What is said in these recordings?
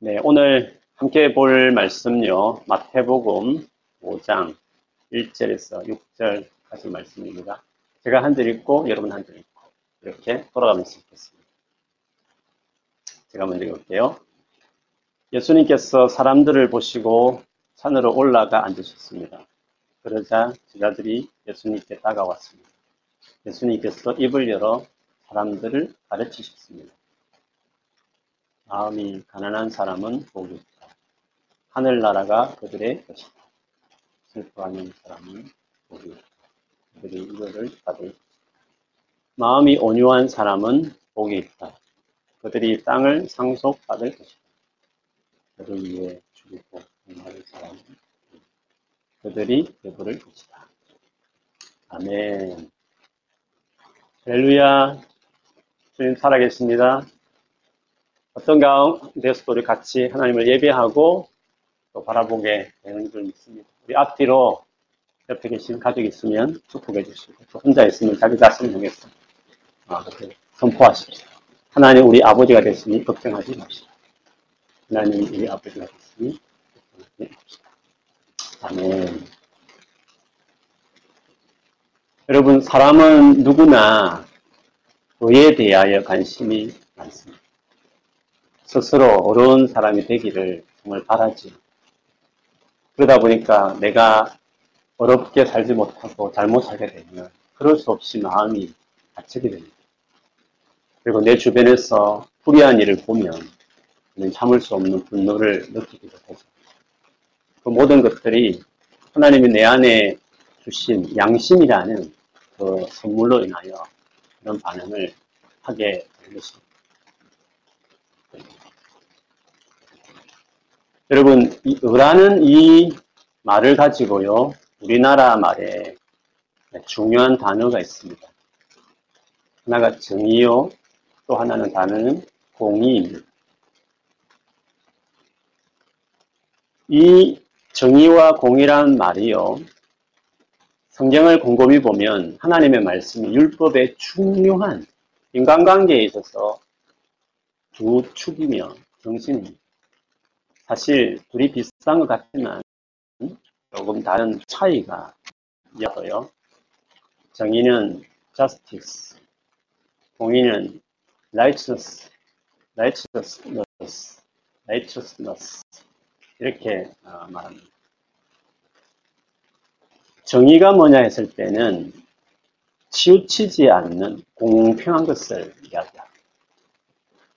네, 오늘 함께 볼 말씀요. 마태복음 5장 1절에서 6절까지 말씀입니다. 제가 한 절 읽고 여러분 한 절 읽고 이렇게 돌아가면서 읽겠습니다. 제가 먼저 읽을게요. 예수님께서 사람들을 보시고 산으로 올라가 앉으셨습니다. 그러자 제자들이 예수님께 다가왔습니다. 예수님께서 입을 열어 사람들을 가르치셨습니다. 마음이 가난한 사람은 복이 있다. 하늘나라가 그들의 것이다. 슬퍼하는 사람은 복이 있다. 그들이 이거를 받을 마음이 온유한 사람은 복이 있다. 그들이 땅을 상속받을 것이다. 그를 위해 죽이고 행하는 사람은 그들이 배부를 것이다. 아멘. 할렐루야. 주님 살아계십니다. 어떤 가운데서도 같이 하나님을 예배하고 또 바라보게 되는 줄 믿습니다. 우리 앞뒤로 옆에 계신 가족이 있으면 축복해 주시고 또 혼자 있으면 자기 자신을 그렇게 선포하십시오. 하나님 우리 아버지가 됐으니 걱정하지 맙시다. 하나님 우리 아버지가 됐으니 걱정하지 맙시다. 아멘. 여러분 사람은 누구나 의에 대하여 관심이 많습니다. 스스로 어려운 사람이 되기를 정말 바라지. 그러다 보니까 내가 어렵게 살지 못하고 잘못 살게 되면 그럴 수 없이 마음이 다치게 됩니다. 그리고 내 주변에서 불의한 일을 보면 참을 수 없는 분노를 느끼기도 하죠. 그 모든 것들이 하나님이 내 안에 주신 양심이라는 그 선물로 인하여 그런 반응을 하게 된 것입니다. 여러분, 이 의라는 이 말을 가지고요, 우리나라 말에 중요한 단어가 있습니다. 하나가 정의요, 또 하나는 단어는 공의입니다. 이 정의와 공의란 말이요, 성경을 곰곰이 보면 하나님의 말씀이 율법의 중요한 인간관계에 있어서 두 축이며 정신입니다. 사실 둘이 비슷한 것 같지만 조금 다른 차이가 있어요. 정의는 justice, 공의는 righteousness, righteousness, righteousness 이렇게 어, 말합니다. 정의가 뭐냐 했을 때는 치우치지 않는 공평한 것을 이야기합니다.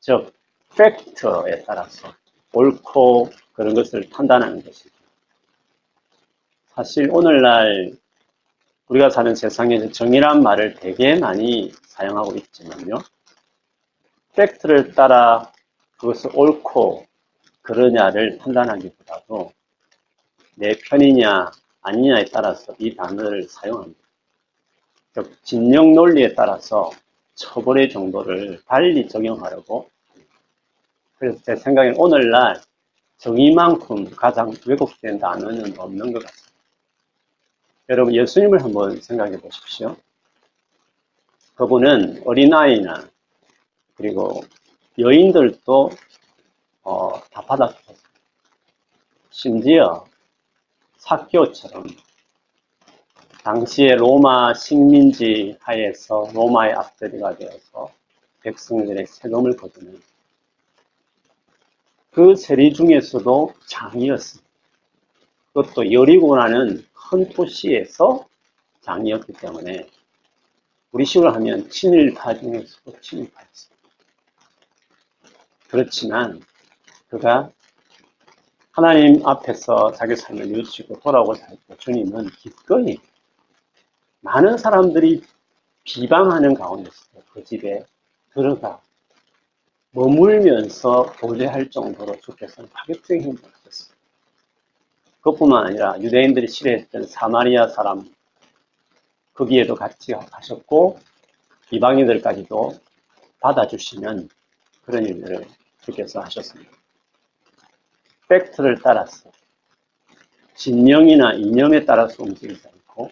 즉, 팩트에 따라서 옳고 그런 것을 판단하는 것이죠. 사실 오늘날 우리가 사는 세상에서 정의란 말을 되게 많이 사용하고 있지만요. 팩트를 따라 그것을 옳고 그러냐를 판단하기보다도 내 편이냐 아니냐에 따라서 이 단어를 사용합니다. 즉 진영 논리에 따라서 처벌의 정도를 달리 적용하려고 그래서 제 생각엔 오늘날 정의만큼 가장 왜곡된 단어는 없는 것 같습니다. 여러분 예수님을 한번 생각해 보십시오. 그분은 어린아이나 그리고 여인들도 어, 다 받아주셨습니다. 심지어 사교처럼 당시에 로마 식민지 하에서 로마의 앞자리가 되어서 백성들의 세금을 거두는 그 세리 중에서도 장이었습니다. 그것도 여리고라는 큰 도시에서 장이었기 때문에 우리 식으로 하면 친일파 중에서도 친일파였습니다. 그렇지만 그가 하나님 앞에서 자기 삶을 뉘우치고 돌아오고 살때 주님은 기꺼이 많은 사람들이 비방하는 가운데서 그 집에 들어가 머물면서 교제할 정도로 주께서는 파격적인 힘을 주셨습니다. 그것뿐만 아니라 유대인들이 싫어했던 사마리아 사람 거기에도 같이 하셨고 이방인들까지도 받아주시는 그런 일들을 주께서 하셨습니다. 팩트를 따라서 진영이나 이념에 따라서 움직이지 않고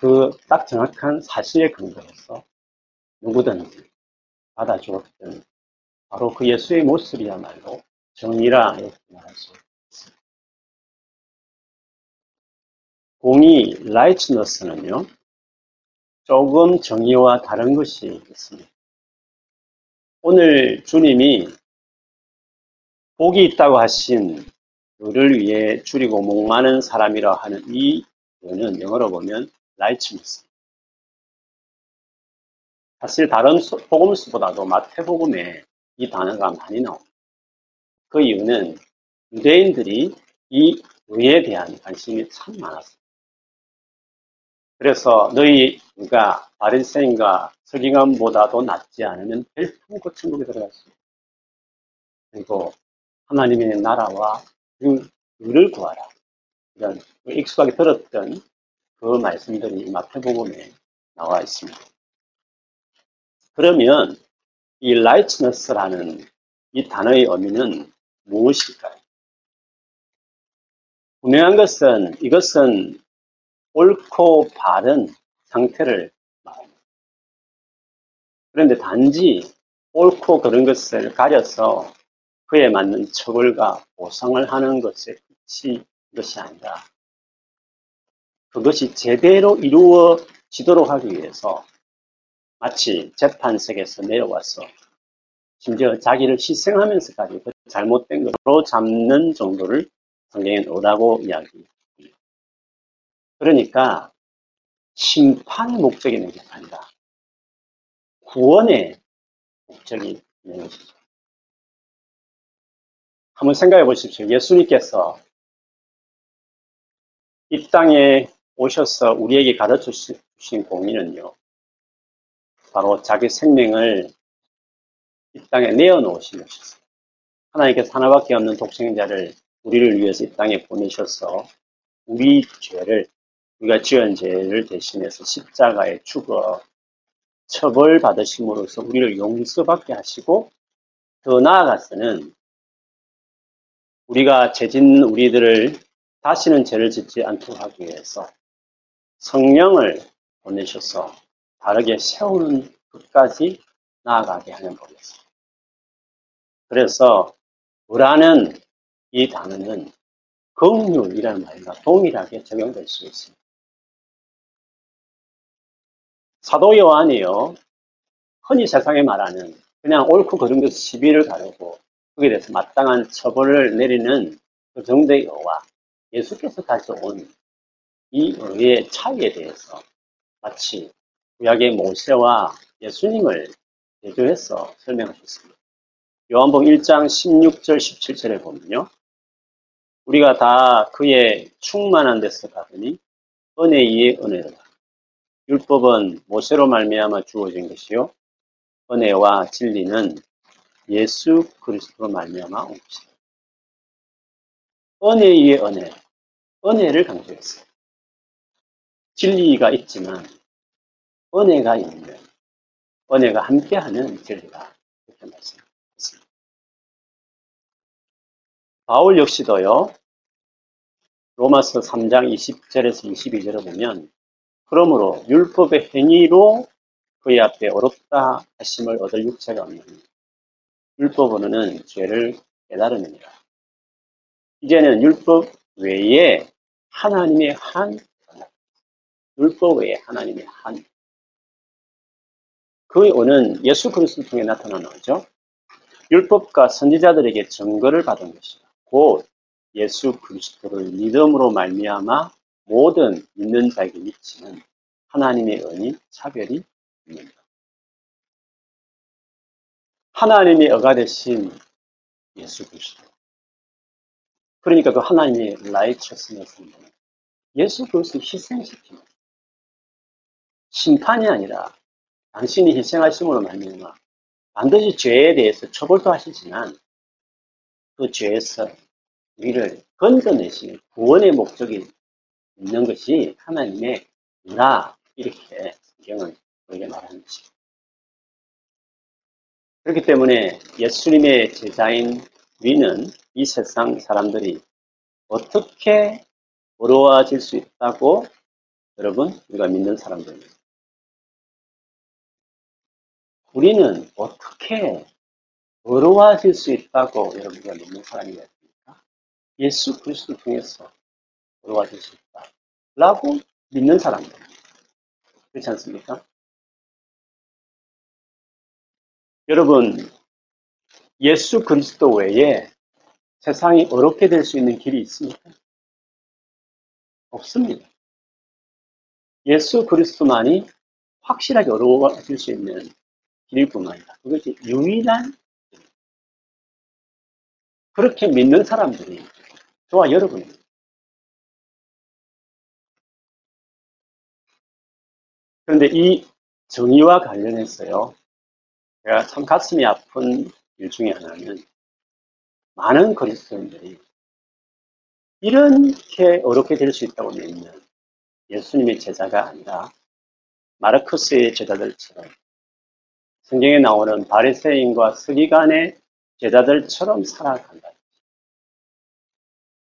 그 딱 정확한 사실에 근거해서 누구든지 받아주었던 바로 그 예수의 모습이야말로 정의라 이렇게 말할 수 있습니다. 공의 라이츠너스는요 조금 정의와 다른 것이 있습니다. 오늘 주님이 복이 있다고 하신 그를 위해 줄이고 목마는 사람이라 하는 이 표현은 영어로 보면 righteousness. 사실 다른 복음수보다도 마태복음에 이 단어가 많이 나옵니다. 그 이유는 유대인들이 이 의에 대한 관심이 참 많았습니다. 그래서 너희가 바리새인과 서기관보다도 낫지 않으면 별풍고 천국에 들어갈 수 있다. 그리고 하나님의 나라와 그 의를 구하라. 이런 익숙하게 들었던 그 말씀들이 마태복음에 나와 있습니다. 그러면 이 righteousness라는 이 단어의 의미는 무엇일까요? 분명한 것은 이것은 옳고 바른 상태를 말합니다. 그런데 단지 옳고 그런 것을 가려서 그에 맞는 처벌과 보상을 하는 것에 끝이 것이 아니라 그것이 제대로 이루어지도록 하기 위해서 마치 재판석에서 내려와서 심지어 자기를 희생하면서까지 그 잘못된 것으로 잡는 정도를 성경에 오라고 이야기합니다. 그러니까 심판의 목적이 있는 게 아니라 구원의 목적이 있는 것이죠. 한번 생각해 보십시오. 예수님께서 이 땅에 오셔서 우리에게 가르쳐 주신 공의는요. 바로 자기 생명을 이 땅에 내어놓으신 것이었어요. 하나님께서 하나밖에 없는 독생자를 우리를 위해서 이 땅에 보내셔서 우리 죄를 우리가 지은 죄를 대신해서 십자가에 죽어 처벌받으심으로써 우리를 용서받게 하시고 더 나아가서는 우리가 죄짓는 우리들을 다시는 죄를 짓지 않도록 하기 위해서 성령을 보내셔서 바르게 세우는 끝까지 나아가게 하는 법이었습니다. 그래서 의라는 이 단어는 긍휼이라는 말과 동일하게 적용될 수 있습니다. 사도 요한이요, 흔히 세상에 말하는 그냥 옳고 것 시비를 가르고 거기에 대해서 마땅한 처벌을 내리는 그 정도의 의와 예수께서 가져온 이 의의 차이에 대해서 마치 구약의 모세와 예수님을 대조해서 설명하셨습니다. 요한복음 1장 16절 17절에 보면요. 우리가 다 그의 충만한 데서 가더니 은혜 위에 은혜를 율법은 모세로 말미암아 주어진 것이요 은혜와 진리는 예수 그리스도로 말미암아 온 것이다. 은혜 위에 은혜, 은혜를 강조했어요. 진리가 있지만 은혜가 있는, 은혜가 함께하는 진리가 이렇게 말씀했습니다. 바울 역시도요, 로마서 3장 20절에서 22절을 보면, 그러므로 율법의 행위로 그의 앞에 어렵다 하심을 얻을 육체가 없는 율법으로는 죄를 깨달음이니라. 이제는 율법 외에 하나님의 한 율법 외에 하나님의 한 그의 오는 예수 그리스도 통해 나타나는 거죠. 율법과 선지자들에게 증거를 받은 것이다. 곧 예수 그리스도를 믿음으로 말미암아 모든 믿는 자에게 미치는 하나님의 은이 차별이 있는다. 하나님의 어가 되신 예수 그리스도. 그러니까 그 하나님의 라이처스너스는 예수 그리스도 희생시키는 심판이 아니라 당신이 희생하심으로 말미암아 반드시 죄에 대해서 처벌도 하시지만 그 죄에서 우리를 건져내시는 구원의 목적이 있는 것이 하나님의 나 이렇게 성경은 우리에게 말하는 것입니다. 그렇기 때문에 예수님의 제자인 우리는 이 세상 사람들이 어떻게 어려워질 수 있다고 여러분 우리가 믿는 사람들입니다. 우리는 어떻게 어려워질 수 있다고 여러분과 믿는 사람이 있습니까? 예수 그리스도 통해서 어려워질 수 있다. 라고 믿는 사람들. 그렇지 않습니까? 여러분, 예수 그리스도 외에 세상이 어렵게 될 수 있는 길이 있습니까? 없습니다. 예수 그리스도만이 확실하게 어려워질 수 있는 길일 뿐만 아니라 그것이 유일한 그렇게 믿는 사람들이 저와 여러분입니다. 그런데 이 정의와 관련해서요, 제가 참 가슴이 아픈 일 중에 하나는 많은 그리스도인들이 이렇게 어렵게 될 수 있다고 믿는 예수님의 제자가 아니라 마르크스의 제자들처럼 성경에 나오는 바리새인과 서기관의 제자들처럼 살아간다.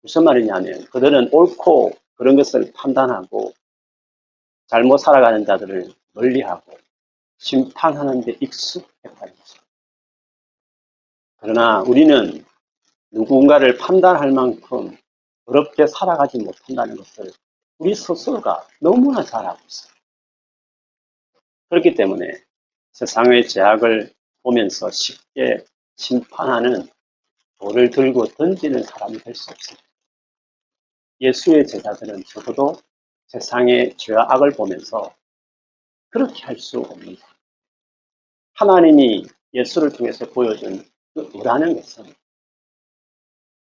무슨 말이냐면 그들은 옳고 그런 것을 판단하고 잘못 살아가는 자들을 멀리하고 심판하는 데 익숙했다는 거죠. 그러나 우리는 누군가를 판단할 만큼 어렵게 살아가지 못한다는 것을 우리 스스로가 너무나 잘 알고 있어요. 그렇기 때문에 세상의 제약을 보면서 쉽게 심판하는 돌을 들고 던지는 사람이 될 수 없습니다. 예수의 제자들은 적어도 세상의 죄와 악을 보면서 그렇게 할 수 없습니다. 하나님이 예수를 통해서 보여준 그 의라는 것은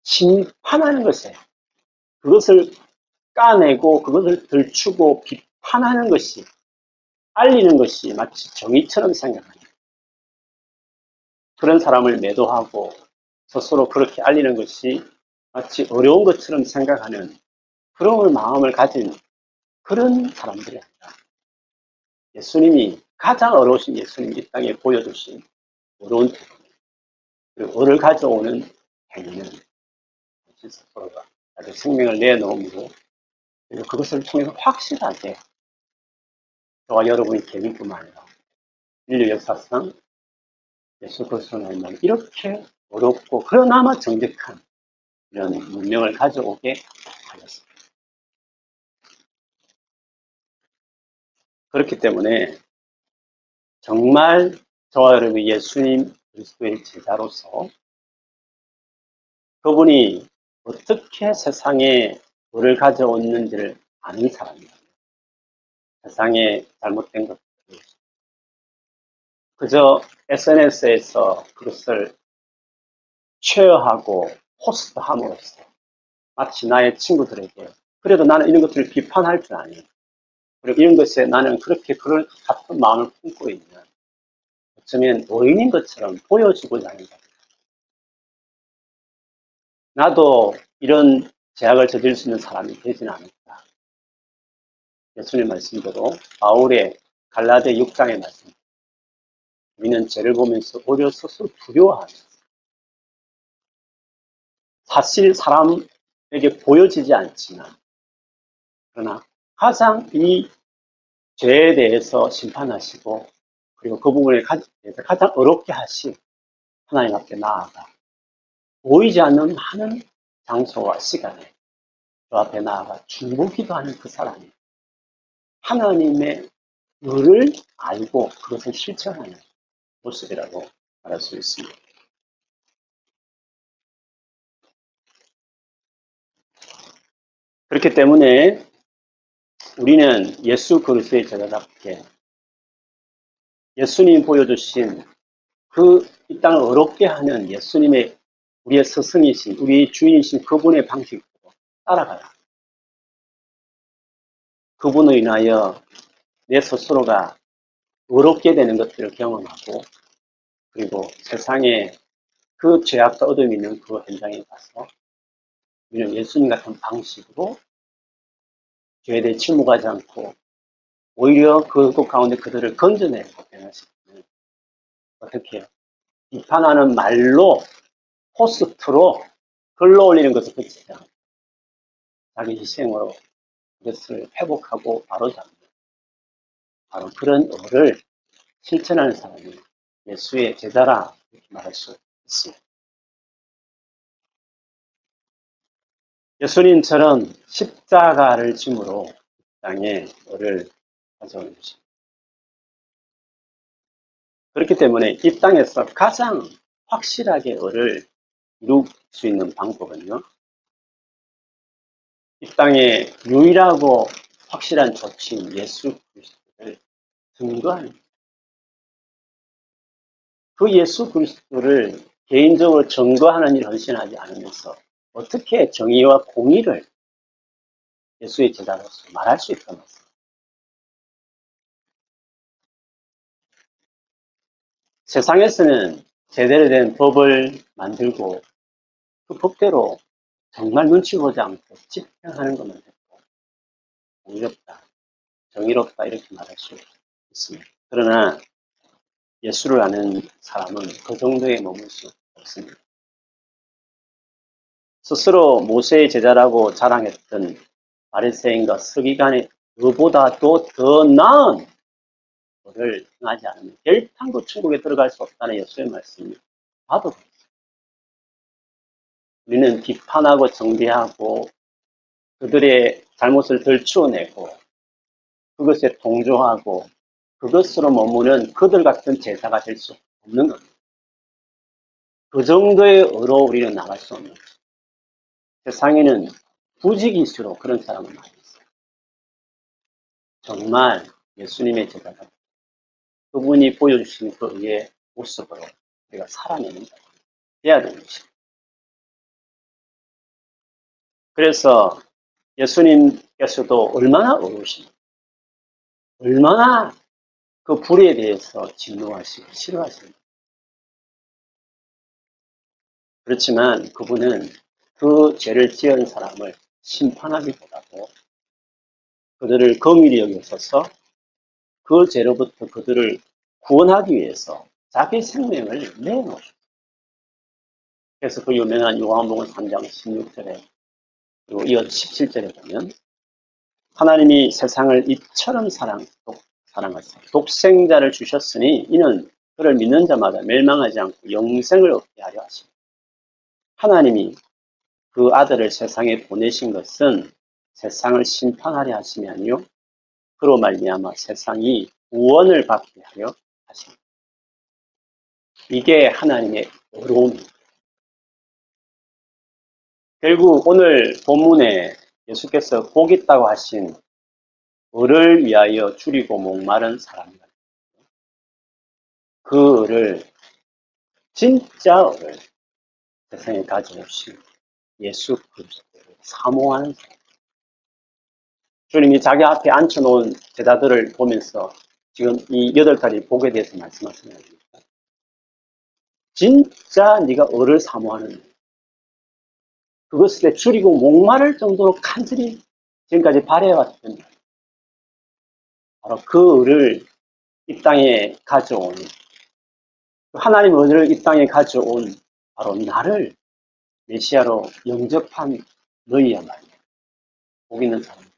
심판하는 것이에요. 그것을 까내고 그것을 들추고 비판하는 것이 알리는 것이 마치 정의처럼 생각하는 그런 사람을 매도하고 스스로 그렇게 알리는 것이 마치 어려운 것처럼 생각하는 그런 마음을 가진 그런 사람들이 아니라 예수님이 가장 어려우신 예수님 이 땅에 보여주신 어려운 태도 그리고 을을 가져오는 행위는 스스로가 생명을 내놓음으로 그것을 통해서 확실하게 저와 여러분이 개인뿐만 아니라 인류 역사상 예수 그리스도는 이렇게 어렵고 그러나마 정직한 이런 문명을 가져오게 하였습니다. 그렇기 때문에 정말 저와 여러분이 예수님 그리스도의 제자로서 그분이 어떻게 세상에 뭐를 가져왔는지를 아는 사람이에요. 세상에 잘못된 것들. 그저 SNS에서 그것을 쉐어하고 포스트함으로써 마치 나의 친구들에게 그래도 나는 이런 것들을 비판할 줄 아니. 그리고 이런 것에 나는 그렇게 그럴 같은 마음을 품고 있는 어쩌면 오인인 것처럼 보여주고자 하는 겁니다. 나도 이런 제약을 저질 수 있는 사람이 되지는 않을까. 예수님 말씀대로 바울의 갈라데 6장의 말씀. 우리는 죄를 보면서 오히려 스스로 두려워하면서 사실 사람에게 보여지지 않지만 그러나 가장 이 죄에 대해서 심판하시고 그리고 그 부분에 대해서 가장 어렵게 하신 하나님 앞에 나아가 보이지 않는 많은 장소와 시간에 그 앞에 나아가 중보기도 하는 그 사람이 하나님의 의를 알고 그것을 실천하는 모습이라고 말할 수 있습니다. 그렇기 때문에 우리는 예수 그리스도의 제자답게 예수님 보여주신 그 이 땅을 어렵게 하는 예수님의 우리의 스승이신 우리의 주인이신 그분의 방식으로 따라가라. 그분을 인하여 내 스스로가 어렵게 되는 것들을 경험하고 그리고 세상에 그 죄악과 어둠이 있는 그 현장에 가서 우리는 예수님 같은 방식으로 죄에 대해 침묵하지 않고 오히려 그곳 가운데 그들을 건져내고 변화시키는 어떻게 비판하는 말로 포스트로 글로 올리는 것을 않고 자기 희생으로 이것을 회복하고 바로 잡는 바로 그런 의를 실천하는 사람이 예수의 제자라 이렇게 말할 수 있습니다. 예수님처럼 십자가를 짐으로 땅에 을을 가져오는 것입니다. 그렇기 때문에 이 땅에서 가장 확실하게 을을 이룰 수 있는 방법은요. 이 땅에 유일하고 확실한 조치인 예수 그리스도를 증거하는 그 예수 그리스도를 개인적으로 증거하는 일 헌신하지 않으면서 어떻게 정의와 공의를 예수의 제자로서 말할 수 있던 것입니다. 세상에서는 제대로 된 법을 만들고 그 법대로 정말 눈치 보지 않고 집행하는 것만 했고 공의롭다, 정의롭다 이렇게 말할 수 있습니다. 그러나 예수를 아는 사람은 그 정도에 머물 수 없습니다. 스스로 모세의 제자라고 자랑했던 바리새인과 서기관의 그보다도 더 나은 것을 행하지 않으면 결탄도 천국에 들어갈 수 없다는 예수의 말씀이 봐도 우리는 비판하고 정죄하고 그들의 잘못을 덜추어내고 그것에 동조하고 그것으로 머무는 그들 같은 제사가 될 수 없는 겁니다. 그 정도의 의로 우리는 나갈 수 없는 거죠. 세상에는 부직일수록 그런 사람은 많이 있어요. 정말 예수님의 제자가 그분이 보여주신 그 의의 모습으로 우리가 살아내는 돼야 되는 것입니다. 그래서 예수님께서도 얼마나 어려우십니까? 얼마나 그 불에 대해서 진노하시고 싫어하십니까? 그렇지만 그분은 그 죄를 지은 사람을 심판하기보다도 그들을 거밀히 여기서서 그 죄로부터 그들을 구원하기 위해서 자기 생명을 내놓으셨습니다. 그래서 그 유명한 요한복음 3장 16절에 그리고 이어서 17절에 보면 하나님이 세상을 이처럼 사랑, 사랑하사 독생자를 주셨으니 이는 그를 믿는 자마다 멸망하지 않고 영생을 얻게 하려 하십니다. 하나님이 그 아들을 세상에 보내신 것은 세상을 심판하려 하심이 아니요 그로 말미암아 세상이 구원을 받게 하려 하십니다. 이게 하나님의 어려움입니다. 결국 오늘 본문에 예수께서 복 있다고 하신 을을 위하여 줄이고 목마른 사람이다. 그 을을 진짜 을을 세상에 가져오신 예수 그리스도를 사모하는 사람. 주님이 자기 앞에 앉혀놓은 제자들을 보면서 지금 이 여덟 가지 복에 대해서 말씀하시는 겁니다. 진짜 네가 을을 사모하는 그것을 줄이고 목마를 정도로 간절히 지금까지 바래왔던 바로 그 을을 이 땅에 가져온 하나님 은혜를 이 땅에 가져온 바로 나를 메시아로 영접한 너희야말로 복 있는 사람이다.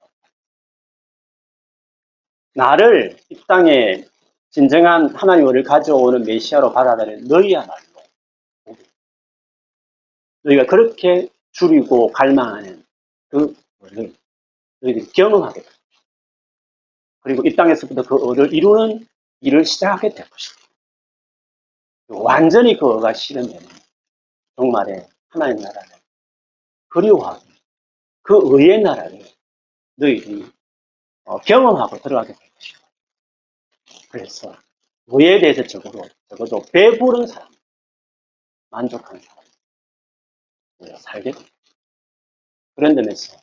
나를 이 땅에 진정한 하나님 은혜를 가져오는 메시아로 받아들인 너희야말로 너희가 그렇게 줄이고 갈망하는 그 을을 너희들이 경험하게 됩니다. 그리고 이 땅에서부터 그 을을 이루는 일을 시작하게 될 것입니다. 완전히 그 의가 실현되는 정말의 하나님 나라를 그리워하고 그 의의 나라를 너희들이 어, 경험하고 들어가게 될 것입니다. 그래서 의에 대해서 적어도, 적어도 배부른 사람, 만족하는 사람, 살게 됩니다. 그런 점에서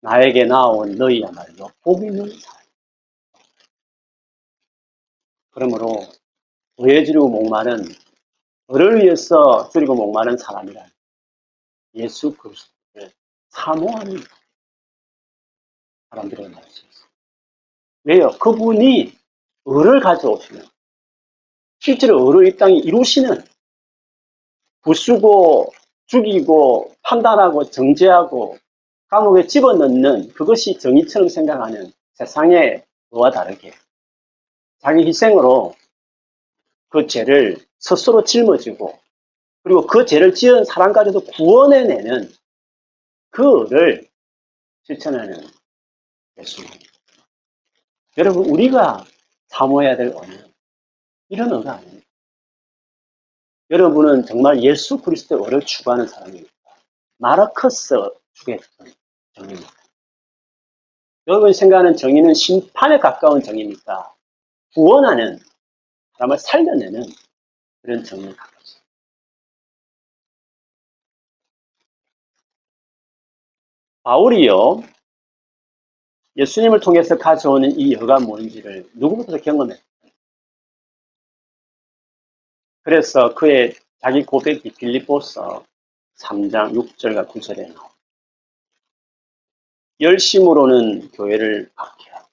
나에게 나온 너희야말로 복 있는 사람. 그러므로 의에 줄이고 목마른 을을 위해서 줄이고 목마른 사람이란 예수 그리스도를 사모하는 사람들의 말씀입니다. 왜요? 그분이 을을 가져오시는 실제로 을을 이 땅에 이루시는 부수고 죽이고 판단하고 정죄하고 감옥에 집어넣는 그것이 정의처럼 생각하는 세상의 그와 다르게 자기 희생으로 그 죄를 스스로 짊어지고 그리고 그 죄를 지은 사람까지도 구원해내는 그를 실천하는 예수입니다. 여러분 우리가 사모해야 될 언어는 이런 언어가 아닙니다. 여러분은 정말 예수 그리스도의 언어를 추구하는 사람입니다. 마르커스 주겠던 정의입니다. 여러분이 생각하는 정의는 심판에 가까운 정의입니까? 구원하는 사람을 살려내는 그런 정의에 가깝습니다. 바울이요, 예수님을 통해서 가져오는 이 여가 뭔지를 누구부터 경험했어요? 그래서 그의 자기 고백이 빌립보서 3장 6절과 9절에 나옵니다. 열심으로는 교회를 박해하고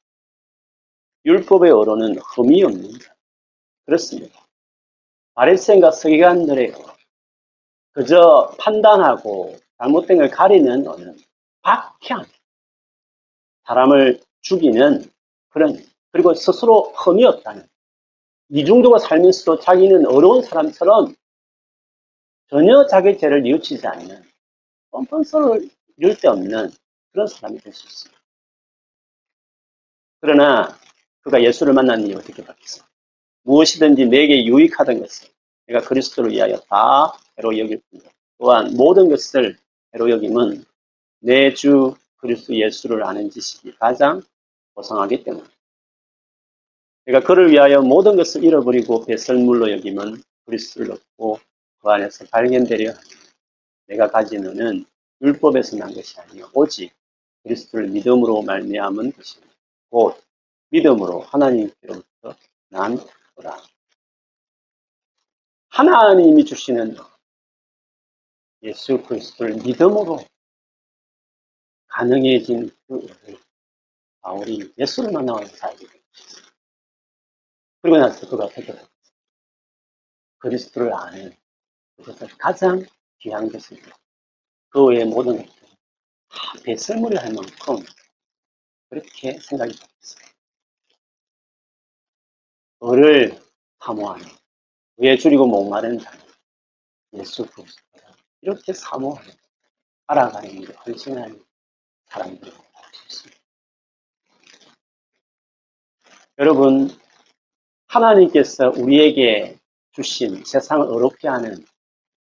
율법의 어로는 흠이 없는다. 그렇습니다. 바리새인과 서기관들의 언어, 그저 판단하고 잘못된 걸 가리는 언어는 박해한 사람을 죽이는 그런 그리고 스스로 흠이 없다는 이중도가 살면서도 자기는 어려운 사람처럼 전혀 자기 죄를 뉘우치지 않는 뻔뻔스러울 데 없는 그런 사람이 될 수 있습니다. 그러나 그가 예수를 이후 어떻게 바뀌었어? 무엇이든지 내게 유익하던 것을 내가 그리스도를 위하여 다 해로 여길 뿐이다. 또한 모든 것을 해로 여김은 내 주 그리스도 예수를 아는 지식이 가장 고상하기 때문 에 내가 그를 위하여 모든 것을 잃어버리고 배설물로 여김은 그리스도를 얻고 그 안에서 발견되려 하니 내가 가진 은은 율법에서 난 것이 아니요 오직 그리스도를 믿음으로 말미암은 것입니다. 곧 믿음으로 하나님께로부터 난 거라. 하나님이 주시는 예수 그리스도를 믿음으로 가능해진 그 바울이 예수를 만나면서 알게 됐습니다. 그리고 나서 그가 어떻게 됐어요? 그리스도를 아는 그것을 가장 귀한 것입니다. 그 외의 모든 것들은 다 배설물이 할 만큼 그렇게 생각이 바뀌었어요. 을을 사모하는, 왜 줄이고 목마른 자는 예수 그리스도를 이렇게 사모하는, 알아가는 일에 헌신하는 사람들이 볼수 있습니다. 여러분, 하나님께서 우리에게 주신 세상을 어렵게 하는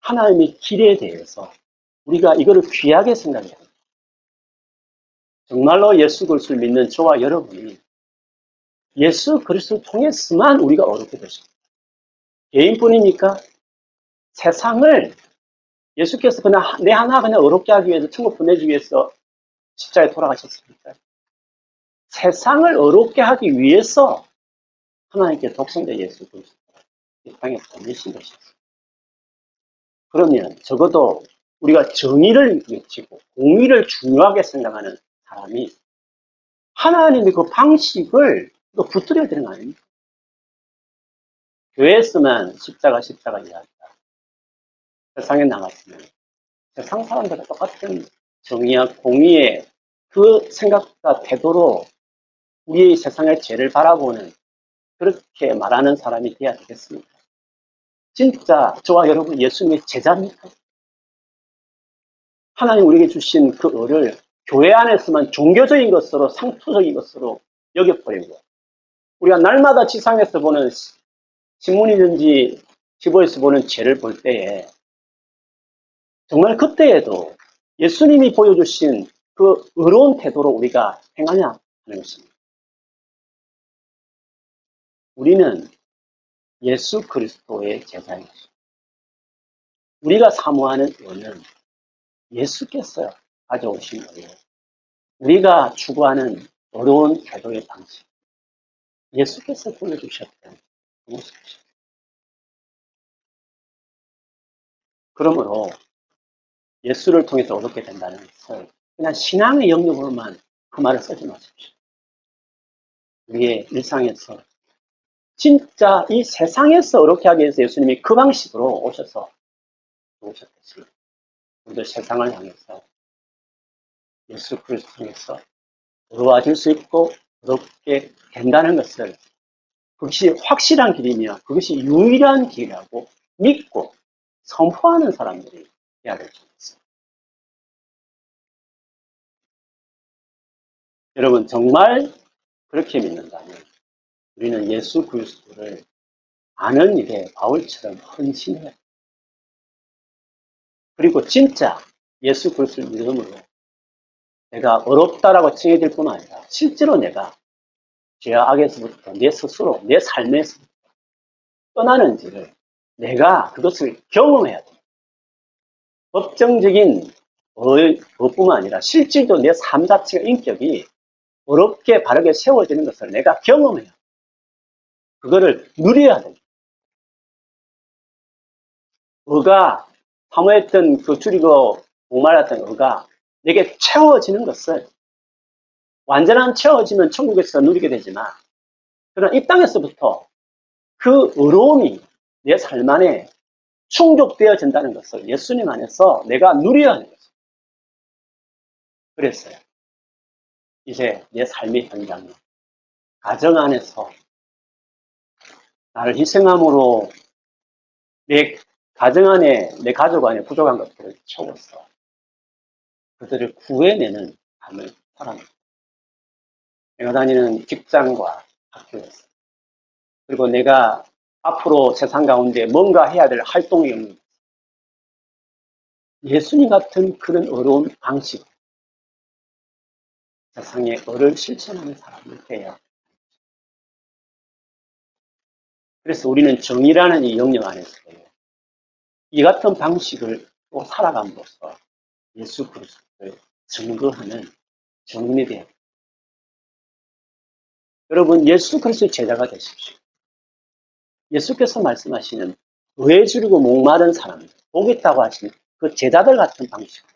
하나님의 길에 대해서 우리가 이거를 귀하게 생각해야 합니다. 정말로 예수 그리스도를 믿는 저와 여러분이 예수 그리스도를 통해서만 우리가 어렵게 되십니다. 개인뿐입니까? 세상을 예수께서 그냥 내 하나 그냥 어렵게 하기 위해서 천국 보내주기 위해서 십자에 돌아가셨습니까? 세상을 어렵게 하기 위해서 하나님께 독생자 예수 그리스도를 이 땅에 보내신 것이었습니다. 그러면 적어도 우리가 정의를 외치고 공의를 중요하게 생각하는 사람이 하나님의 그 방식을 또 붙들어야 되는 거 아닙니까? 교회에서만 십자가 십자가 이야기다. 세상에 나갔으면 세상 사람들과 똑같은 정의와 공의의 그 생각과 태도로 우리의 세상의 죄를 바라보는 그렇게 말하는 사람이 되어야 되겠습니다. 진짜 저와 여러분 예수님의 제자입니까? 하나님 우리에게 주신 그 을을 교회 안에서만 종교적인 것으로 상투적인 것으로 여겨버리고 우리가 날마다 지상에서 보는 신문이든지 TV에서 보는 죄를 볼 때에 정말 그때에도 예수님이 보여주신 그 의로운 태도로 우리가 행하냐 하는 것입니다. 우리는 예수 그리스도의 제자인 것입니다. 우리가 사모하는 은은 예수께서 가져오신 거예요. 우리가 추구하는 어려운 태도의 방식. 예수께서 보여주셨던 그 모습이죠. 그러므로 예수를 통해서 얻게 된다는 것을 그냥 신앙의 영역으로만 그 말을 쓰지 마십시오. 우리의 일상에서 진짜 이 세상에서 어렵게 하기 위해서 예수님이 그 방식으로 오셔서 오셨듯이 우리도 세상을 향해서 예수 그리스도 통해서 어려워질 수 있고 어렵게 된다는 것을 그것이 확실한 길이며 그것이 유일한 길이라고 믿고 선포하는 사람들이 해야 될줄 있습니다. 여러분 정말 그렇게 믿는다면 우리는 예수 그리스도를 아는 일에 바울처럼 헌신해야 그리고 진짜 예수 그리스도를 믿음으로 내가 어렵다라고 칭해질 뿐 아니라 실제로 내가 죄와 악에서부터 내 스스로 내 삶에서부터 떠나는지를 내가 그것을 경험해야 돼. 법정적인 법뿐만 아니라 실질도 내 삶 자체가 인격이 어렵게 바르게 세워지는 것을 내가 경험해야 돼. 그거를 누려야 돼. 의가 사모했던 그 줄이고 목말랐던 의가 내게 채워지는 것을 완전한 채워지면 천국에서 누리게 되지만 그러나 이 땅에서부터 그 의로움이 내 삶 안에 충족되어진다는 것을 예수님 안에서 내가 누려야 하는 거죠. 그랬어요. 이제 내 삶의 현장은 가정 안에서 나를 희생함으로 내 가정 안에, 내 가족 안에 부족한 것들을 채웠어. 그들을 구해내는 삶을 살아냅니다. 내가 다니는 직장과 학교에서 그리고 내가 앞으로 세상 가운데 뭔가 해야 될 활동이 없는 예수님 같은 그런 어려운 방식 세상의 어를 실천하는 사람을 돼야 그래서 우리는 정의라는 이 영역 안에서요. 이 같은 방식을 또 살아감으로써 예수 그리스도를 증거하는 정리되어 여러분 예수 그리스도의 제자가 되십시오. 예수께서 말씀하시는 의에 줄이고 목마른 사람들, 보겠다고 하시는 그 제자들 같은 방식으로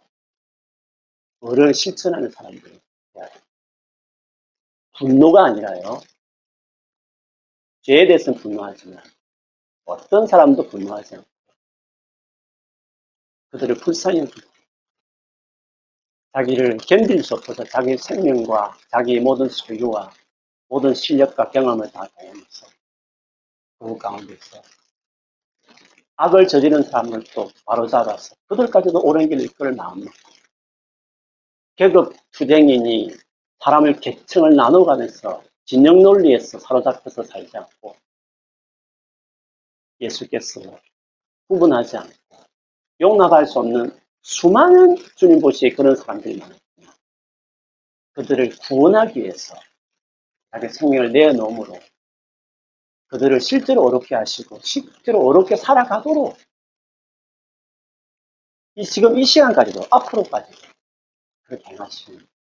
의를 실천하는 사람들이 돼야 됩니다. 분노가 아니라요. 죄에 대해서는 분노하지만 어떤 사람도 분노하지 않고 그들을 불쌍히 여기고 자기를 견딜 수 없어서 자기 생명과 자기의 모든 소유와 모든 실력과 경험을 다 다하면서 그 가운데서 악을 저지른 사람을 또 바로잡아서 그들까지도 오랜 길을 이끌 마음 먹고 계급 투쟁이니 사람을 계층을 나눠가면서 진영 논리에서 사로잡혀서 살지 않고 예수께서 구분하지 않고 용납할 수 없는 수많은 주님 보시에 그런 사람들이 많았구나. 그들을 구원하기 위해서 자기 생명을 내어놓음으로 그들을 실제로 어렵게 하시고 실제로 어렵게 살아가도록 이 지금 이 시간까지도 앞으로까지도 그렇게 행하시는 그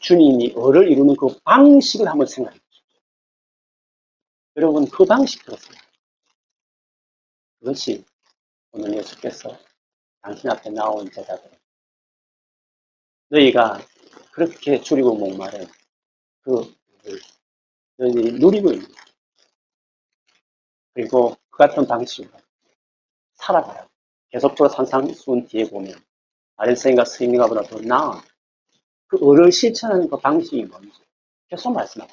주님이 어를 이루는 그 방식을 한번 생각해 보십시오. 여러분 그 방식 들었어요. 그것이 오늘 예수께서 당신 앞에 나온 제자들 너희가 그렇게 줄이고 목마른 그 너희들이 누리고 있는 그리고 그 같은 방식으로 살아가라. 계속적으로 산상수훈 뒤에 보면 아랫생과 스님가보다 더 나은 그 의를 실천하는 그 방식이 뭔지 계속 말씀하고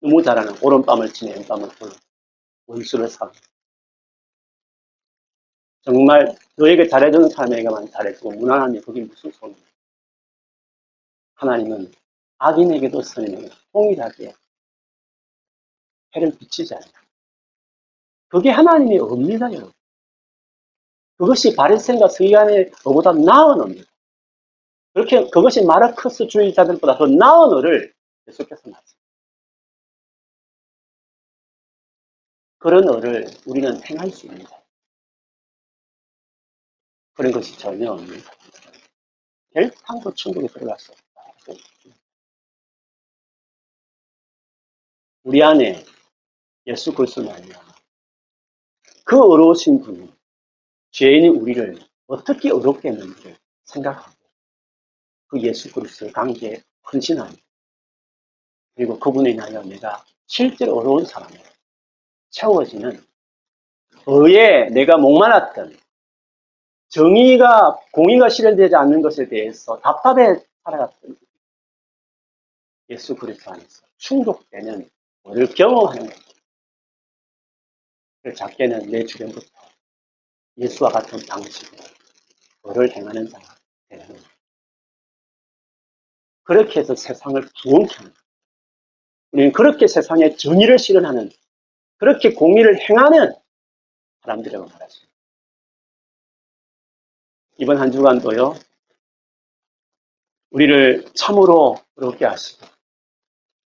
너무 잘하는 오른밤을 치는 왼밤을 보는 원수를 사는 정말 너에게 잘해주는 사람에게만 잘해주고 무난함이 그게 무슨 소리냐 하나님은 악인에게도 선인에게 동일하게 해를 비치지 않아요. 그게 하나님의 의입니다, 여러분. 그것이 바리새인과 서기관의 의보다 나은 의입니다. 그렇게 그것이 마르크스 주의자들보다 더 나은 의를 계속해서 말씀. 그런 의를 우리는 행할 수 있습니다. 그런 것이 전혀 없습니다. 결탄도 천국에 들어갈 수 없다. 우리 안에 예수 그리스도 말미암아 그 어려우신 분이 죄인인 우리를 어떻게 어렵게 했는지를 생각하고 그 예수 그리스도의 관계에 헌신하는 그리고 그분에 인하여 내가 실제로 어려운 사람을 채워지는 의에 내가 목말랐던 정의가 공의가 실현되지 않는 것에 대해서 답답해 살아갔던 예수 그리스도 안에서 충족되는 뭐를 경험하는 거죠. 작게는 내 주변부터 예수와 같은 방식으로 뭐를 행하는 자가 되는 거예요. 그렇게 해서 세상을 부흥케 하는 우리는 그렇게 세상에 정의를 실현하는 그렇게 공의를 행하는 사람들이라고 말하십니다. 이번 한 주간도요, 우리를 참으로 어렵게 하시고,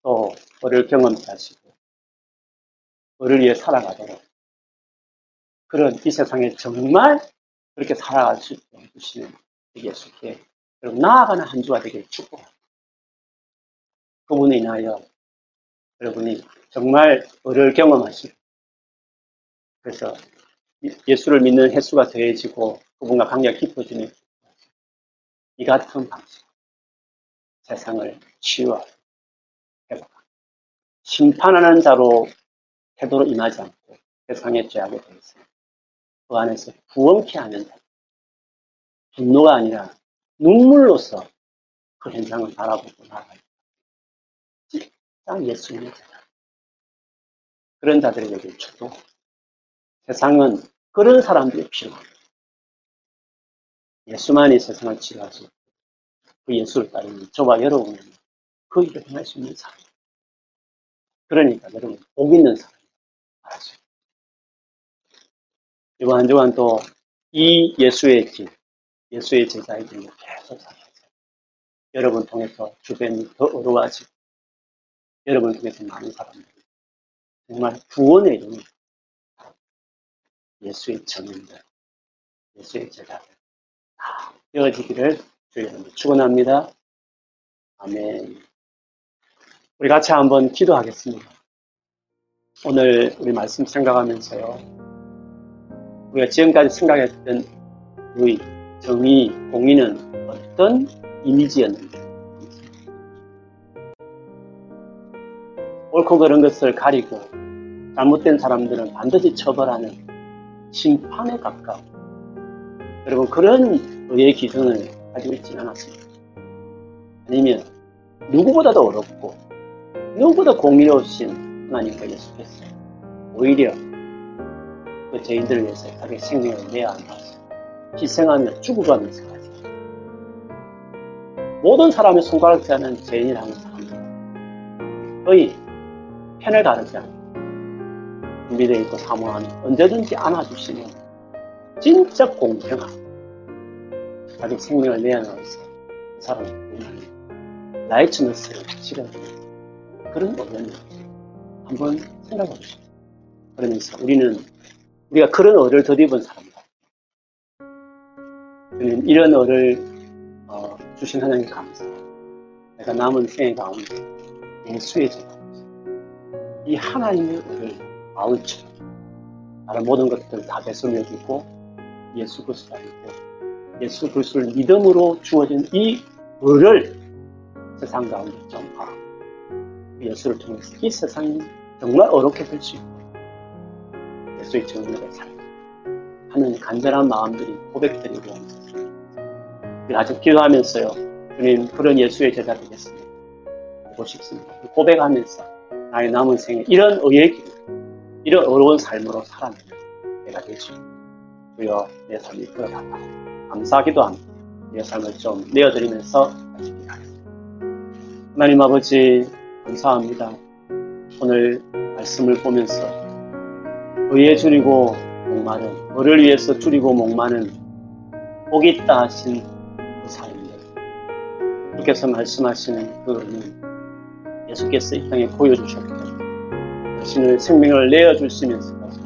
또, 어를 경험케 하시고, 어를 위해 살아가도록, 그런 이 세상에 정말 그렇게 살아갈 수 있게 해주시는 예수께 여러분 나아가는 한 주가 되길 축복합니다. 그분으로 인하여 여러분이 정말 어를 경험하시고, 그래서 예수를 믿는 횟수가 더해지고 그분과 관계가 깊어지는 이 같은 방식 세상을 치유하고 회복하고 심판하는 자로 태도로 임하지 않고 세상의 죄악에 대해서 그 안에서 부엉케 하는 자 분노가 아니라 눈물로서 그 현장을 바라보고 나아가요. 딱 예수님의 자다. 그런 자들에게 축복. 세상은 그런 사람들이 필요합니다. 예수만이 세상을 치료하지 그 예수를 따르는 저와 여러분은 그 일을 행할 수 있는 사람. 그러니까 여러분 복 있는 사람 알았어요. 이번 한 주간 또 이 예수의 길, 예수의 제자의 길로 계속 살아가세요. 여러분 통해서 주변이 더 어려워지고 여러분 통해서 많은 사람들이 정말 구원의 이름을 예수의 전인들, 예수의 제자들 다 되어지기를 주여름 축원합니다. 아멘. 우리 같이 한번 기도하겠습니다. 오늘 우리 말씀 생각하면서요. 우리가 지금까지 생각했던 의, 정의, 공의는 어떤 이미지였는지 옳고 그른 것을 가리고 잘못된 사람들은 반드시 처벌하는 심판에 가까운 여러분 그런 의의 기준을 가지고 있지는 않았습니다. 아니면 누구보다도 어렵고 누구보다 공의로우신 하나님과 예수께서 오히려 그 죄인들을 위해서 자기 생명을 내야 한다서 희생하며 죽어가면서까지. 모든 사람의 손가락질 하는 죄인이라는 사람들 거의 편을 가르지 않고 준비되어 있고 사모하는 언제든지 안아주시는 진짜 공평한 자기 생명을 내어놓아서 그 사람을 라이츠너스를 실어주는 그런 어려움이 한번 생각해 보십시오. 그러면서 우리는 우리가 그런 어를 덧입은 사람이다. 우리는 이런 어를 어, 주신 하나님 감사합니다. 내가 남은 생애 가운데 예수의 제가 이 하나님의 은를 마을처럼 다른 모든 것들 다 배설해 주고 예수 그리스도 알고 예수 그리스도를 믿음으로 주어진 이 을을 세상 가운데 전파하고 예수를 통해서 이 세상이 정말 어렵게 될 수 있고 예수의 정의를 살고 하는 간절한 마음들이 고백드리고 아직 기도하면서요. 주님 그런 예수의 제자 되겠습니다. 보고 싶습니다. 고백하면서 나의 남은 생에 이런 의의 길, 이런 어려운 삶으로 살아내는 내가 되죠. 주여 내 삶이 그러하다. 감사하기도 합니다. 내 삶을 좀 내어드리면서 기도하겠습니다. 하나님 아버지 감사합니다. 오늘 말씀을 보면서 의에 줄이고 목마른 너를 위해서 줄이고 목마른 복이 있다 하신 그 삶들 주께서 말씀하시는 그 의는 예수께서 이 땅에 보여주셨고 자신을 생명을 내어주시면서까지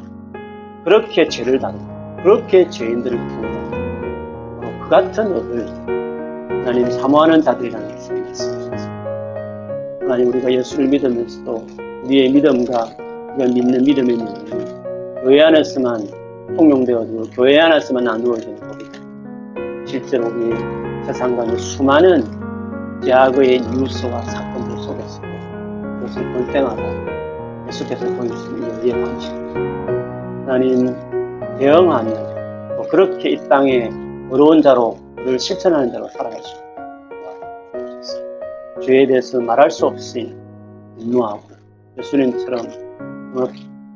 그렇게 죄를 다루고 그렇게 죄인들을 구원하고 그 같은 업을 하나님 사모하는 자들이라는 것을 말씀하셨습니다. 하나님 우리가 예수를 믿으면서도 우리의 믿음과 우리가 믿는 믿음의 믿음이 교회 안에서만 통용되어지고 교회 안에서만 나누어지는 법이다. 실제로 우리 세상과는 수많은 제약의 뉴스와 사건들 속에서 그것을 볼 때마다 예수께서 보여주신 여기의 방식. 하나님, 대응하며 또 그렇게 이 땅에 어려운 자로, 늘 실천하는 자로 살아갈 수 있도록 죄에 대해서 말할 수 없이 분노하고 예수님처럼 어,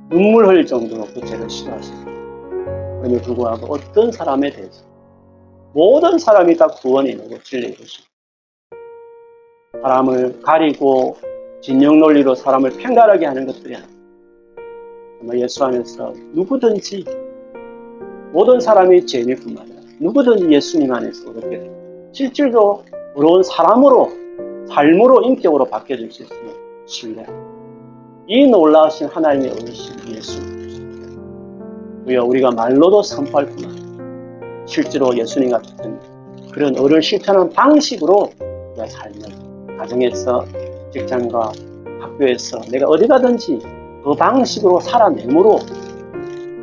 눈물 흘릴 정도로 그 죄를 싫어하시고 그럼에도 불구하고 어떤 사람에 대해서 모든 사람이 다 구원이 되고 진리에 이르시고 사람을 가리고 진영 논리로 사람을 편가하게 하는 것들이 아니라 정말 예수 안에서 누구든지 모든 사람이 죄인뿐만 아니라 누구든지 예수님 안에서 됩니다. 실질로 어려운 사람으로 삶으로 인격으로 바뀌어질 수 있음을 신뢰합니다. 이 놀라우신 하나님의 어르신 예수 우리가 우리가 말로도 선포할 뿐만 아니라 실제로 예수님 같은 그런 어를 실천하는 방식으로 우리가 살면 가정에서 직장과 학교에서 내가 어디 가든지 그 방식으로 살아내므로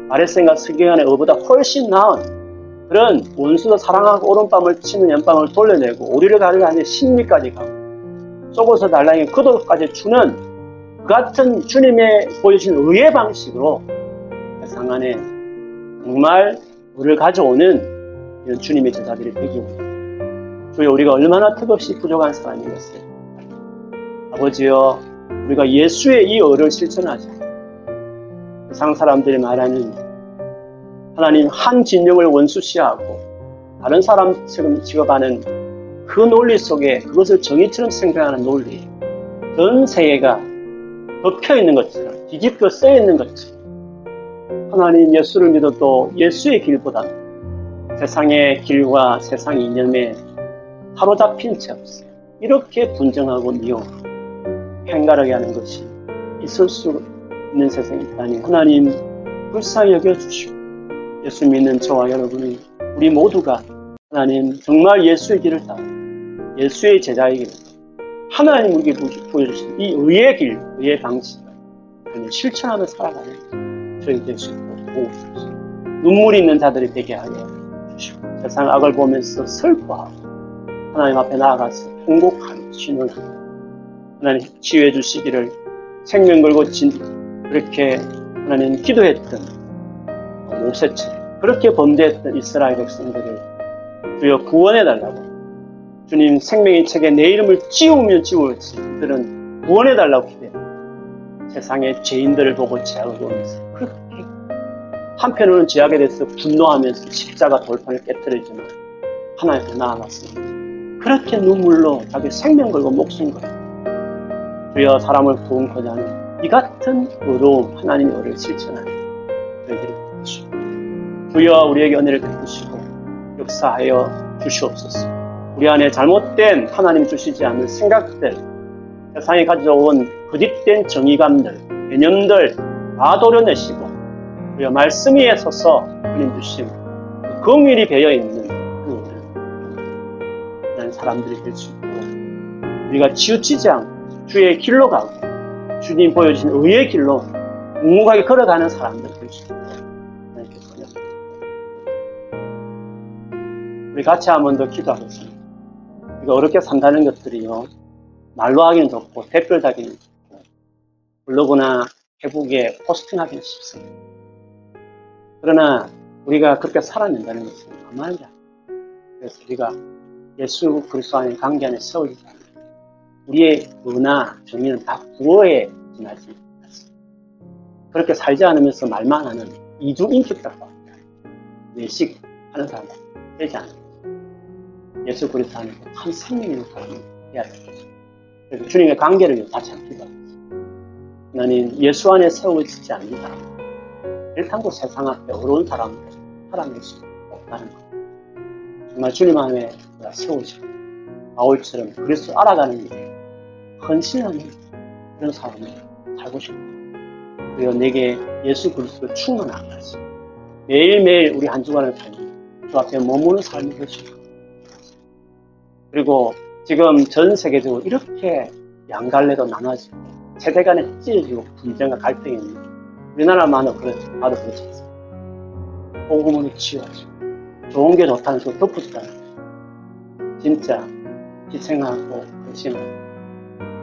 아랫생과 스기간의 어보다 훨씬 나은 그런 원수도 사랑하고 오른밤을 치는 연방을 돌려내고 오리를 가르려 하는 심리까지 가고 쏘고서 달랑이 그도까지 주는 그 같은 주님의 보여주신 의의 방식으로 세상 안에 정말 우리를 가져오는 이런 주님의 제자들이 되기 원합니다. 주여 우리가 얼마나 턱없이 부족한 사람이겠어요. 아버지여 우리가 예수의 이 의를 실천하자. 세상 사람들이 말하는 하나님 한 진영을 원수시하고 다른 사람처럼 취급하는 그 논리 속에 그것을 정의처럼 생각하는 논리 전 세계가 덮여 있는 것처럼 뒤집혀 쓰여 있는 것처럼 하나님 예수를 믿어도 예수의 길보다 세상의 길과 세상 이념에 사로잡힌 채 없어요. 이렇게 분정하고 미워하고 행가르게 하는 것이 있을 수 있는 세상이 있다니 하나님 불쌍히 여겨주시고 예수 믿는 저와 여러분이 우리 모두가 하나님 정말 예수의 길을 따라 예수의 제자의 길을 하나님 우리에게 보여주신 이 의의 길, 의의 방식을 실천하며 살아가는 저희 될수 있도록 도우소서. 눈물이 있는 자들이 되게 하여 주시고 세상 악을 보면서 슬퍼하고 하나님 앞에 나아가서 통곡하며 신원하며 하나님 치유해 주시기를 생명 걸고 진, 그렇게 하나님 기도했던 모세처럼 그렇게 범죄했던 이스라엘 백성들을 주여 구원해 달라고 주님 생명의 책에 내 이름을 지우면 지울지 그들은 구원해 달라고 기도해 세상의 죄인들을 보고 죄악을 보면서 그렇게 한편으로는 죄악에 대해서 분노하면서 십자가 돌판을 깨뜨리지만 하나님께 나아갔습니다. 그렇게 눈물로 자기 생명 걸고 목숨 걸고 주여 사람을 도움코자 하는 이 같은 의로움 하나님의 의를 실천하는 저희들이 되시고 주여 우리에게 은혜를 베푸시고 역사하여 주시옵소서. 우리 안에 잘못된 하나님 주시지 않는 생각들 세상에 가져온 거짓된 정의감들 개념들 다 도려내시고 우리가 말씀 위에 서서 주님 주신 긍휼이 배어 있는 그 은혜를 사람들이 될 수 있고 우리가 치우치지 않고 주의 길로 가고 주님 보여주신 의의 길로 묵묵하게 걸어가는 사람들 있도록 하나님께 권합니다. 우리 같이 한번 더 기도하겠습니다. 우리가 어렵게 산다는 것들이요. 말로 하기는 좋고 댓글 달기는 좋고 블로그나 페북에 포스팅하기는 쉽습니다. 그러나 우리가 그렇게 살아낸다는 것은 않아요. 그래서 우리가 예수 그리스도 안에 관계 안에 세워지지 않아요. 우리의 은하, 정의는 다 구어에 지나지 않습니다. 그렇게 살지 않으면서 말만 하는 이중인격자과 외식 하는 사람 되지 않아요. 예수 그리스도 안에서 참 생명 있는 사람이 되어야 됩니다. 그래서 주님의 관계를 다시 한번 기도 합니다. 나는 예수 안에 세워지지 않는 사람, 일탄고 세상 앞에 어려운 사람을 살아낼 수 없다는 것. 정말 주님 안에 세워지고 바울처럼 그리스도 알아가는 일에 헌신하는 그런 사람을 살고 싶다. 그리고 내게 예수 그리스도 충만한 것이 매일매일 우리 한 주간을 살면 주 앞에 머무는 삶이 되시고 그리고 지금 전 세계적으로 이렇게 양갈래도 나눠지고 세대 간에 찢어지고 분쟁과 갈등이 있는 우리나라만은 그렇지 나도 그렇지 않습니다. 복음으로 치유하시고 좋은 게 좋다는 소리 덮어주잖아요. 진짜 희생하고 헌신하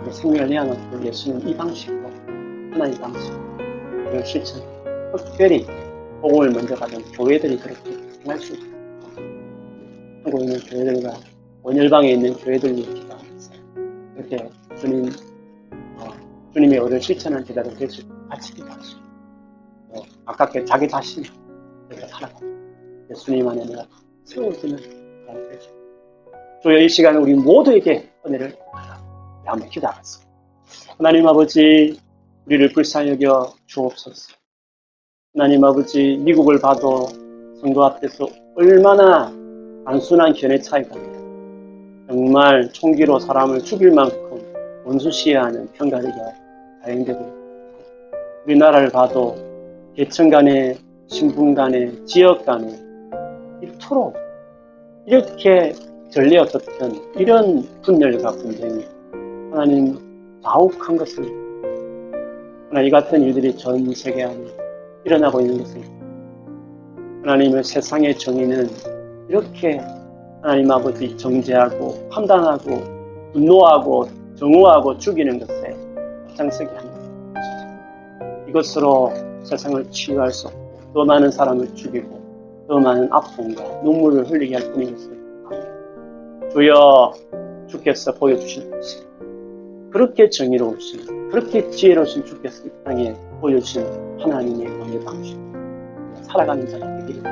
고 우리 생명을 내어놓은 그 예수님 이 방식으로 하나님 방식 이걸 실천 특별히 복음을 먼저 가진 교회들이 그렇게 정말 수 있고 한국에 있는 교회들과 원열방에 있는 교회들이 그렇게 주님 어, 주님의 의를 실천한 제자들 될수 같이 기도하시고 어, 아깝게 자기 자신을 내가 살아가 예수님 안에 내가 세워지는 사람 되죠. 주여 이 시간에 우리 모두에게 은혜를 한번 기도하겠습니다. 하나님 아버지 우리를 불쌍히 여겨 주옵소서. 하나님 아버지 미국을 봐도 성도 앞에서 얼마나 단순한 견해 차이가 납니다. 정말 총기로 사람을 죽일 만큼 원수시해하는 평가리가 다행되고 우리나라를 봐도 계층 간에 신분 간에 지역 간에 이토록 이렇게 전례 없었던 이런 분열과 분쟁이 하나님 가혹한 것을 하나 이 같은 일들이 전 세계 안에 일어나고 있는 것을 하나님의 세상의 정의는 이렇게 하나님 아버지 정죄하고 판단하고 분노하고 정오하고 죽이는 것에 앞장서게 합니다. 이것으로 세상을 치유할 수 없고 더 많은 사람을 죽이고 더 많은 아픔과 눈물을 흘리게 할 뿐인 것을 압니다. 주여 주께서 보여주신 것이 그렇게 정의로우신 그렇게 지혜로우신 주께서 이 땅에 보여주신 하나님의 권의 방식 살아가는 되기를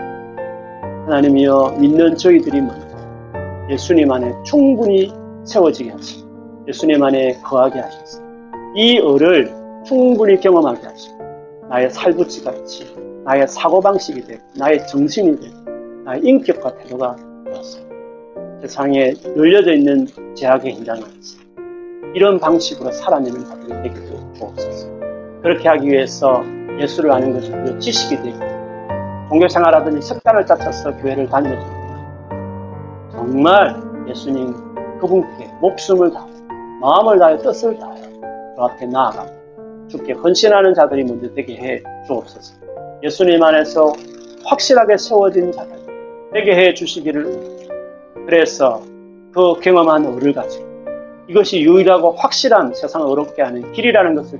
하나님이여 믿는 저희들이 먼저 예수님 안에 충분히 세워지게 하시고 예수님 안에 거하게 하셔서 이 을을 충분히 경험하게 하시고 나의 살부치 같이 나의 사고방식이 되고 나의 정신이 되고 나의 인격과 태도가 되었어 세상에 열려져 있는 제약의 현장에서 이런 방식으로 살아내는 자들이 되기도 주옵소서 그렇게 하기 위해서 예수를 아는 것이 그 지식이 되고 종교생활하더니 석단을 짜쳐서 교회를 다니는 정말 예수님 그분께 목숨을 다하여 마음을 다하여 뜻을 다하여 주 앞에 나아가 주께 헌신하는 자들이 먼저 되게 해 주옵소서. 예수님 안에서 확실하게 세워진 자들 되게 해 주시기를. 그래서 그 경험한 의를 가지고 이것이 유일하고 확실한 세상을 어렵게 하는 길이라는 것을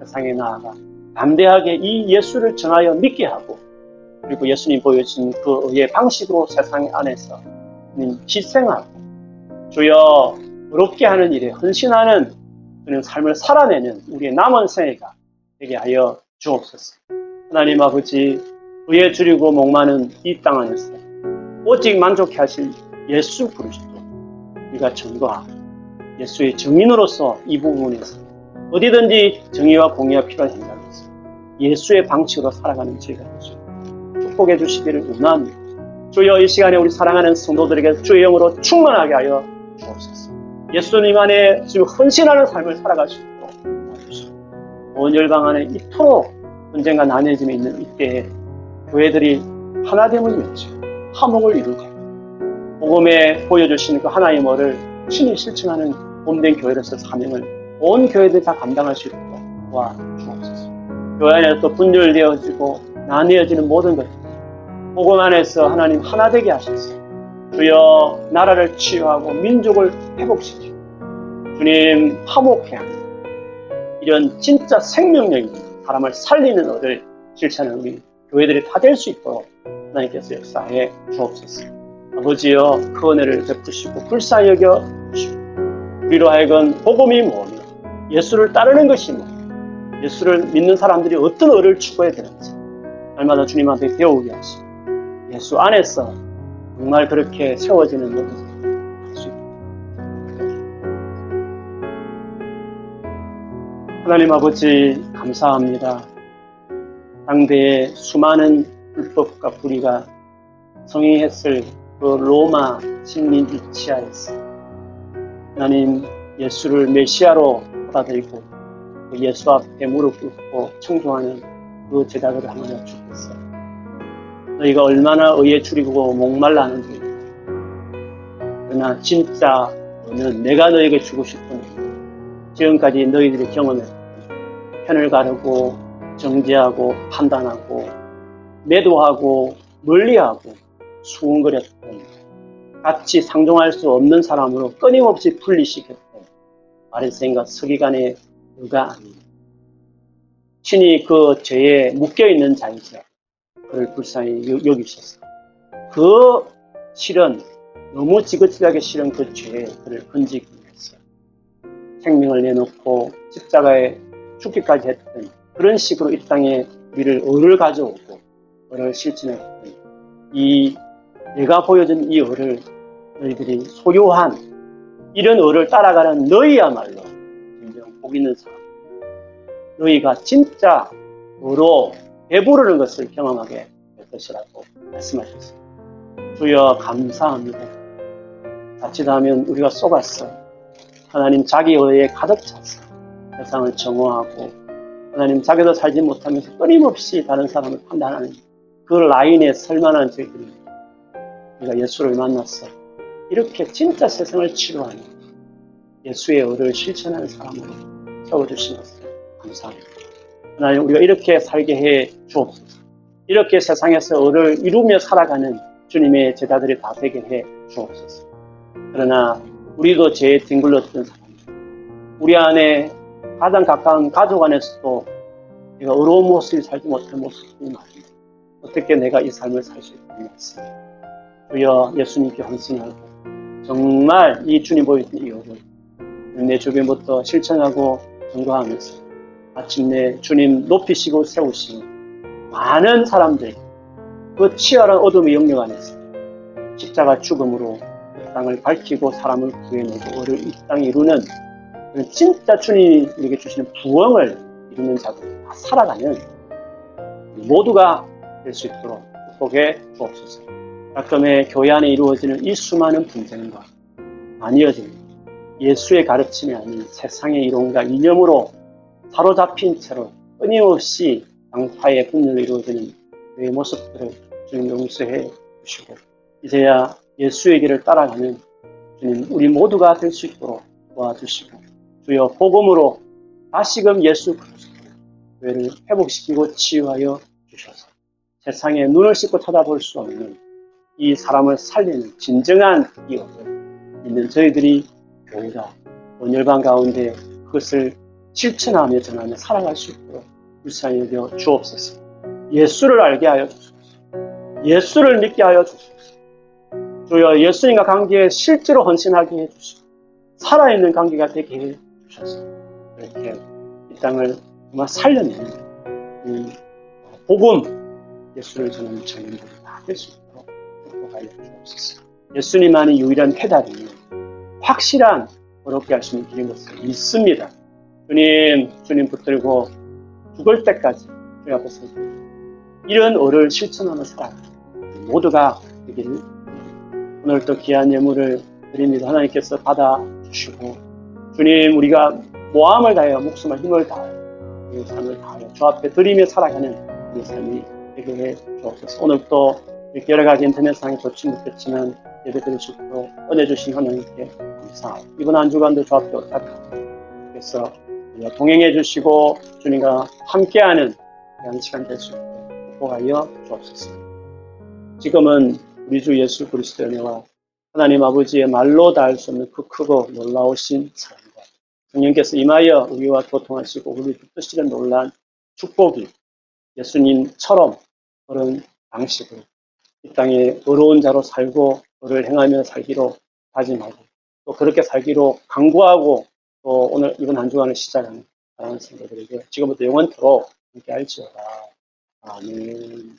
세상에 나아가 담대하게 이 예수를 전하여 믿게 하고 그리고 예수님 보여주신 그 의의 방식으로 세상 안에서 희생하고 주여 어렵게 하는 일에 헌신하는 그런 삶을 살아내는 우리의 남은 생애가 되게 하여 주옵소서. 하나님 아버지 의에 줄이고 목마는 이 땅 안에서 오직 만족해 하실 예수 그리스도 우리가 전거하고 예수의 증인으로서 이 부분에서 어디든지 정의와 공의가 필요한 현장에서 예수의 방식으로 살아가는 저희가 되죠. 축복해 주시기를 원합니다. 주여 이 시간에 우리 사랑하는 성도들에게 주의 영으로 충만하게 하여 주옵소서. 예수님 안에 지금 헌신하는 삶을 살아갈 수 있도록 도와주시고 온 열방 안에 이토록 분쟁과 난해짐이 있는 이때에 교회들이 하나됨을 맺지 화목을 이루고 복음에 보여주시는 그 하나의 뭐를 친히 실증하는 본된 교회로서 사명을 온 교회들이 다 감당할 수 있도록 도와주옵소서. 교회 안에 또 분열되어지고 나뉘어지는 모든 것들 복음 안에서 하나님 하나 되게 하셔서 주여 나라를 치유하고 민족을 회복시키고 주님 화목해 하는 이런 진짜 생명력 있는 사람을 살리는 어를 실천하는 우리 교회들이 다 될 수 있도록 하나님께서 역사해 주옵소서. 아버지여 그 은혜를 베푸시고 불쌍히 여겨 주시고 우리로 하여금 복음이 뭐며 예수를 따르는 것이 뭐? 예수를 믿는 사람들이 어떤 의를 추구해야 되는지 날마다 주님한테 배우게 하시고 예수 안에서 정말 그렇게 세워지는 모든 하나님 아버지 감사합니다. 당대의 수많은 불법과 불의가 성행했을 그 로마 식민지 치하에서 하나님 예수를 메시아로 받아들이고 그 예수 앞에 무릎 꿇고 청종하는 그 제자들을 하나님 주겠어요. 너희가 얼마나 의에 줄이고 목말라 하는지 그러나 진짜 너는 내가 너에게 주고 싶은 지금까지 너희들이 경험했던 편을 가르고 정죄하고 판단하고 매도하고 멀리하고 수군거렸던 같이 상종할 수 없는 사람으로 끊임없이 분리시켰던 아랫생과 서기관의 의가 아닙니다. 신이 그 죄에 묶여있는 자이죠. 그를 불쌍히 여기셨어. 그 실은 너무 지긋지하게 실은 그 죄에 그를 건지기 위해서 생명을 내놓고 십자가에 죽기까지 했던 그런 식으로 이 땅에 우리를 을을 가져오고 을을 실천했던 이 내가 보여준 이 을을 너희들이 소유한 이런 을을 따라가는 너희야말로 진정 복 있는 사람. 너희가 진짜 으로 배부르는 것을 경험하게 될 것이라고 말씀하셨습니다. 주여 감사합니다. 자칫하면 우리가 속았어. 하나님 자기 의에 가득 찼어. 세상을 정오하고 하나님 자기도 살지 못하면서 끊임없이 다른 사람을 판단하는 그 라인에 설만한 저희들이 우리가 예수를 만났어. 이렇게 진짜 세상을 치료하는 예수의 의를 실천하는 사람으로 세워주시면서 감사합니다. 하나님 우리가 이렇게 살게 해 주옵소서. 이렇게 세상에서 의를 이루며 살아가는 주님의 제자들이 다 되게 해 주옵소서. 그러나 우리도 죄에 뒹굴렀던 사람들, 우리 안에 가장 가까운 가족 안에서도 내가 의로운 모습을 살지 못한 모습이 많습니다. 어떻게 내가 이 삶을 살 수 있겠습니까? 주여 예수님께 헌신하고 정말 이 주님 보여준 이 의를 내 주변부터 실천하고 전거하면서 마침내 주님 높이시고 세우시고 많은 사람들이 그 치열한 어둠의 영역 안에서 십자가 죽음으로 이 땅을 밝히고 사람을 구해내고 의를 이 땅에 이루는 진짜 주님이 우리에게 주시는 부흥을 이루는 자들 다 살아가는 모두가 될 수 있도록 축복해 주옵소서. 가끔의 교회 안에 이루어지는 이 수많은 분쟁과 나뉘어지는 예수의 가르침이 아닌 세상의 이론과 이념으로 사로잡힌 채로 끊임없이 양파의 분열로 이루어지는 그의 모습들을 주님 용서해 주시고 이제야 예수의 길을 따라가는 주님 우리 모두가 될 수 있도록 도와주시고 주여 복음으로 다시금 예수 그리스도의 교회를 회복시키고 치유하여 주셔서 세상에 눈을 씻고 쳐다볼 수 없는 이 사람을 살리는 진정한 이업을 믿는 저희들이 교회가 온열방 가운데 그것을 실천하며 전하며 살아갈 수 있도록 불쌍히 여겨 주옵소서. 예수를 알게 하여 주소서. 예수를 믿게 하여 주소서. 주여 예수님과 관계에 실제로 헌신하게 해주시고 살아있는 관계가 되게 해 주셔서 이렇게 이 땅을 정말 살려내는 이 복음 예수를 전하는 전인들이 다될수 있도록 축복 하여 주옵소서. 예수님만이 유일한 해답이며 확실한 어렵게 할 수 있는 길인 것을 믿습니다. 주님, 주님 붙들고 죽을 때까지 주님 앞에 서 이런 어를 실천하며 살아가 모두가 되기를 오늘 또 귀한 예물을 드립니다. 하나님께서 받아주시고 주님 우리가 모함을 다하여 목숨을 힘을 다하여 우리 삶을 다하여 주 앞에 드리며 살아가는 우리 삶이 되게 해 주옵소서. 오늘 또 여러 가지 인터넷상에 좋지 못했지만 예배 드릴 수 있도록 은혜 주신 하나님께 감사하고 이번 한 주간도 주 앞에 부탁합니다. 그래서 동행해 주시고 주님과 함께하는 그런 시간 될 수 있도록 축복하여 주옵소서. 지금은 우리 주 예수 그리스도의 은혜와 하나님 아버지의 말로 닿을 수 없는 그 크고 놀라우신 사랑과 성령께서 임하여 우리와 교통하시고 우리 붙드시는 놀란 축복이 예수님처럼 그런 방식으로 이 땅에 어려운 자로 살고 그를 행하며 살기로 다짐하고 또 그렇게 살기로 강구하고 또 오늘 이번 한 주간을 시작하는 성도들에게 지금부터 영원토록 함께 할지어다. 아멘.